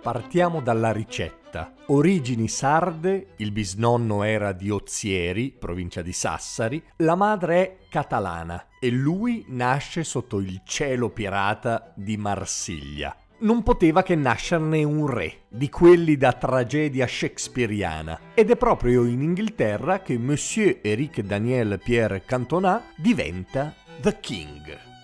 Partiamo dalla ricetta. Origini sarde, il bisnonno era di Ozieri, provincia di Sassari, la madre è catalana e lui nasce sotto il cielo pirata di Marsiglia. Non poteva che nascerne un re, di quelli da tragedia shakespeariana, ed è proprio in Inghilterra che Monsieur Eric Daniel Pierre Cantona diventa The King.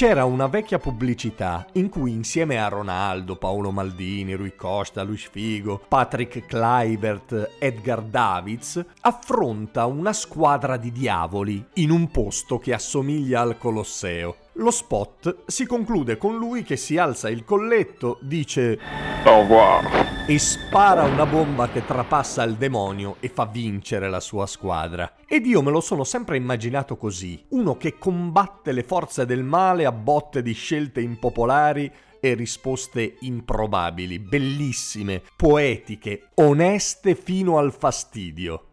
C'era una vecchia pubblicità in cui insieme a Ronaldo, Paolo Maldini, Rui Costa, Luis Figo, Patrick Kluivert, Edgar Davids affronta una squadra di diavoli in un posto che assomiglia al Colosseo. Lo spot si conclude con lui che si alza il colletto, dice Au revoir. e spara una bomba che trapassa il demonio e fa vincere la sua squadra. Ed io me lo sono sempre immaginato così, uno che combatte le forze del male a botte di scelte impopolari e risposte improbabili, bellissime, poetiche, oneste fino al fastidio.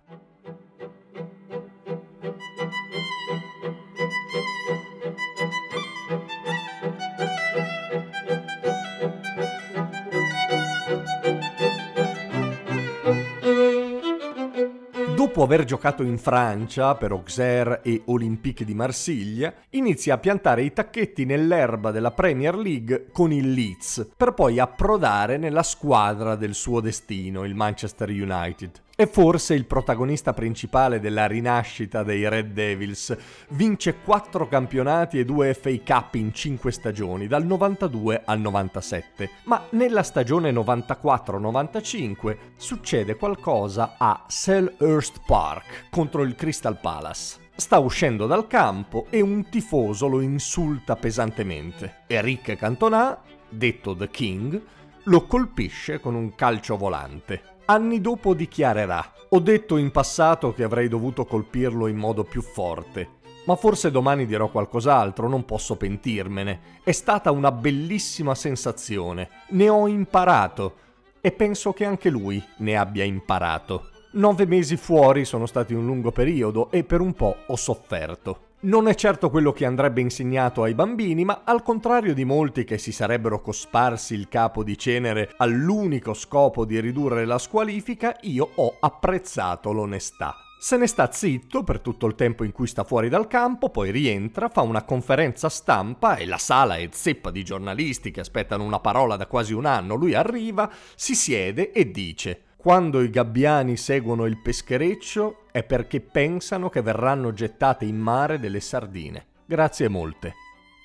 Dopo aver giocato in Francia per Auxerre e Olympique di Marsiglia, inizia a piantare i tacchetti nell'erba della Premier League con il Leeds, per poi approdare nella squadra del suo destino, il Manchester United. È forse il protagonista principale della rinascita dei Red Devils. Vince 4 campionati e 2 FA Cup in 5 stagioni, dal 92 al 97. Ma nella stagione 94-95 succede qualcosa a Selhurst Park contro il Crystal Palace. Sta uscendo dal campo e un tifoso lo insulta pesantemente. Eric Cantona, detto The King, lo colpisce con un calcio volante. Anni dopo dichiarerà: Ho detto in passato che avrei dovuto colpirlo in modo più forte. Ma forse domani dirò qualcos'altro, non posso pentirmene. È stata una bellissima sensazione. Ne ho imparato. E penso che anche lui ne abbia imparato. Nove mesi fuori sono stati un lungo periodo e per un po' ho sofferto. Non è certo quello che andrebbe insegnato ai bambini, ma al contrario di molti che si sarebbero cosparsi il capo di cenere all'unico scopo di ridurre la squalifica, io ho apprezzato l'onestà. Se ne sta zitto per tutto il tempo in cui sta fuori dal campo, poi rientra, fa una conferenza stampa e la sala è zeppa di giornalisti che aspettano una parola da quasi un anno. Lui arriva, si siede e dice quando i gabbiani seguono il peschereccio è perché pensano che verranno gettate in mare delle sardine. Grazie molte.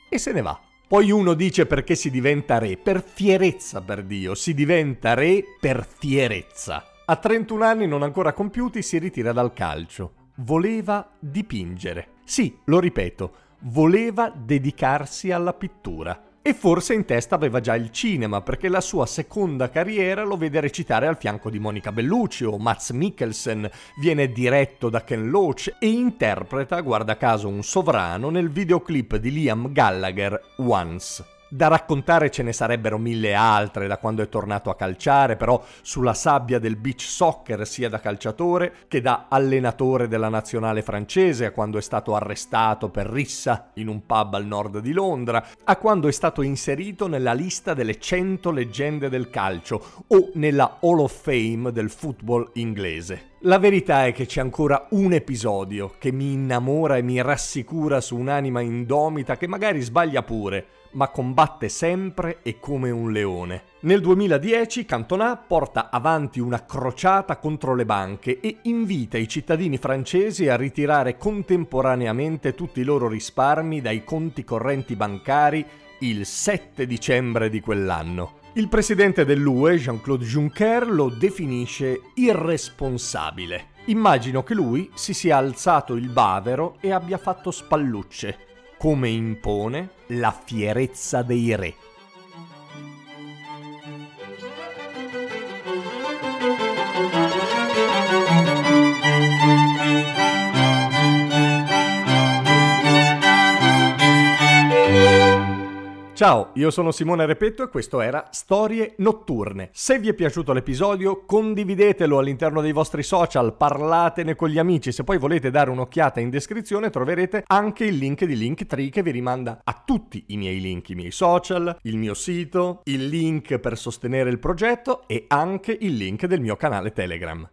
E se ne va. Poi uno dice perché si diventa re, per fierezza per Dio, si diventa re per fierezza. A 31 anni non ancora compiuti si ritira dal calcio. Voleva dipingere. Sì, lo ripeto, voleva dedicarsi alla pittura. E forse in testa aveva già il cinema, perché la sua seconda carriera lo vede recitare al fianco di Monica Bellucci o Mats Mikkelsen, viene diretto da Ken Loach e interpreta, guarda caso, un sovrano nel videoclip di Liam Gallagher, Once. Da raccontare ce ne sarebbero mille altre da quando è tornato a calciare, però sulla sabbia del beach soccer sia da calciatore che da allenatore della nazionale francese, a quando è stato arrestato per rissa in un pub al nord di Londra, a quando è stato inserito nella lista delle 100 leggende del calcio o nella Hall of Fame del football inglese. La verità è che c'è ancora un episodio che mi innamora e mi rassicura su un'anima indomita che magari sbaglia pure, ma combatte sempre e come un leone. Nel 2010 Cantona porta avanti una crociata contro le banche e invita i cittadini francesi a ritirare contemporaneamente tutti i loro risparmi dai conti correnti bancari il 7 dicembre di quell'anno. Il presidente dell'UE, Jean-Claude Juncker, lo definisce irresponsabile. Immagino che lui si sia alzato il bavero e abbia fatto spallucce, come impone la fierezza dei re. Ciao, io sono Simone Repetto e questo era Storie Notturne. Se vi è piaciuto l'episodio, condividetelo all'interno dei vostri social, parlatene con gli amici. Se poi volete dare un'occhiata in descrizione, troverete anche il link di Linktree che vi rimanda a tutti i miei link, i miei social, il mio sito, il link per sostenere il progetto e anche il link del mio canale Telegram.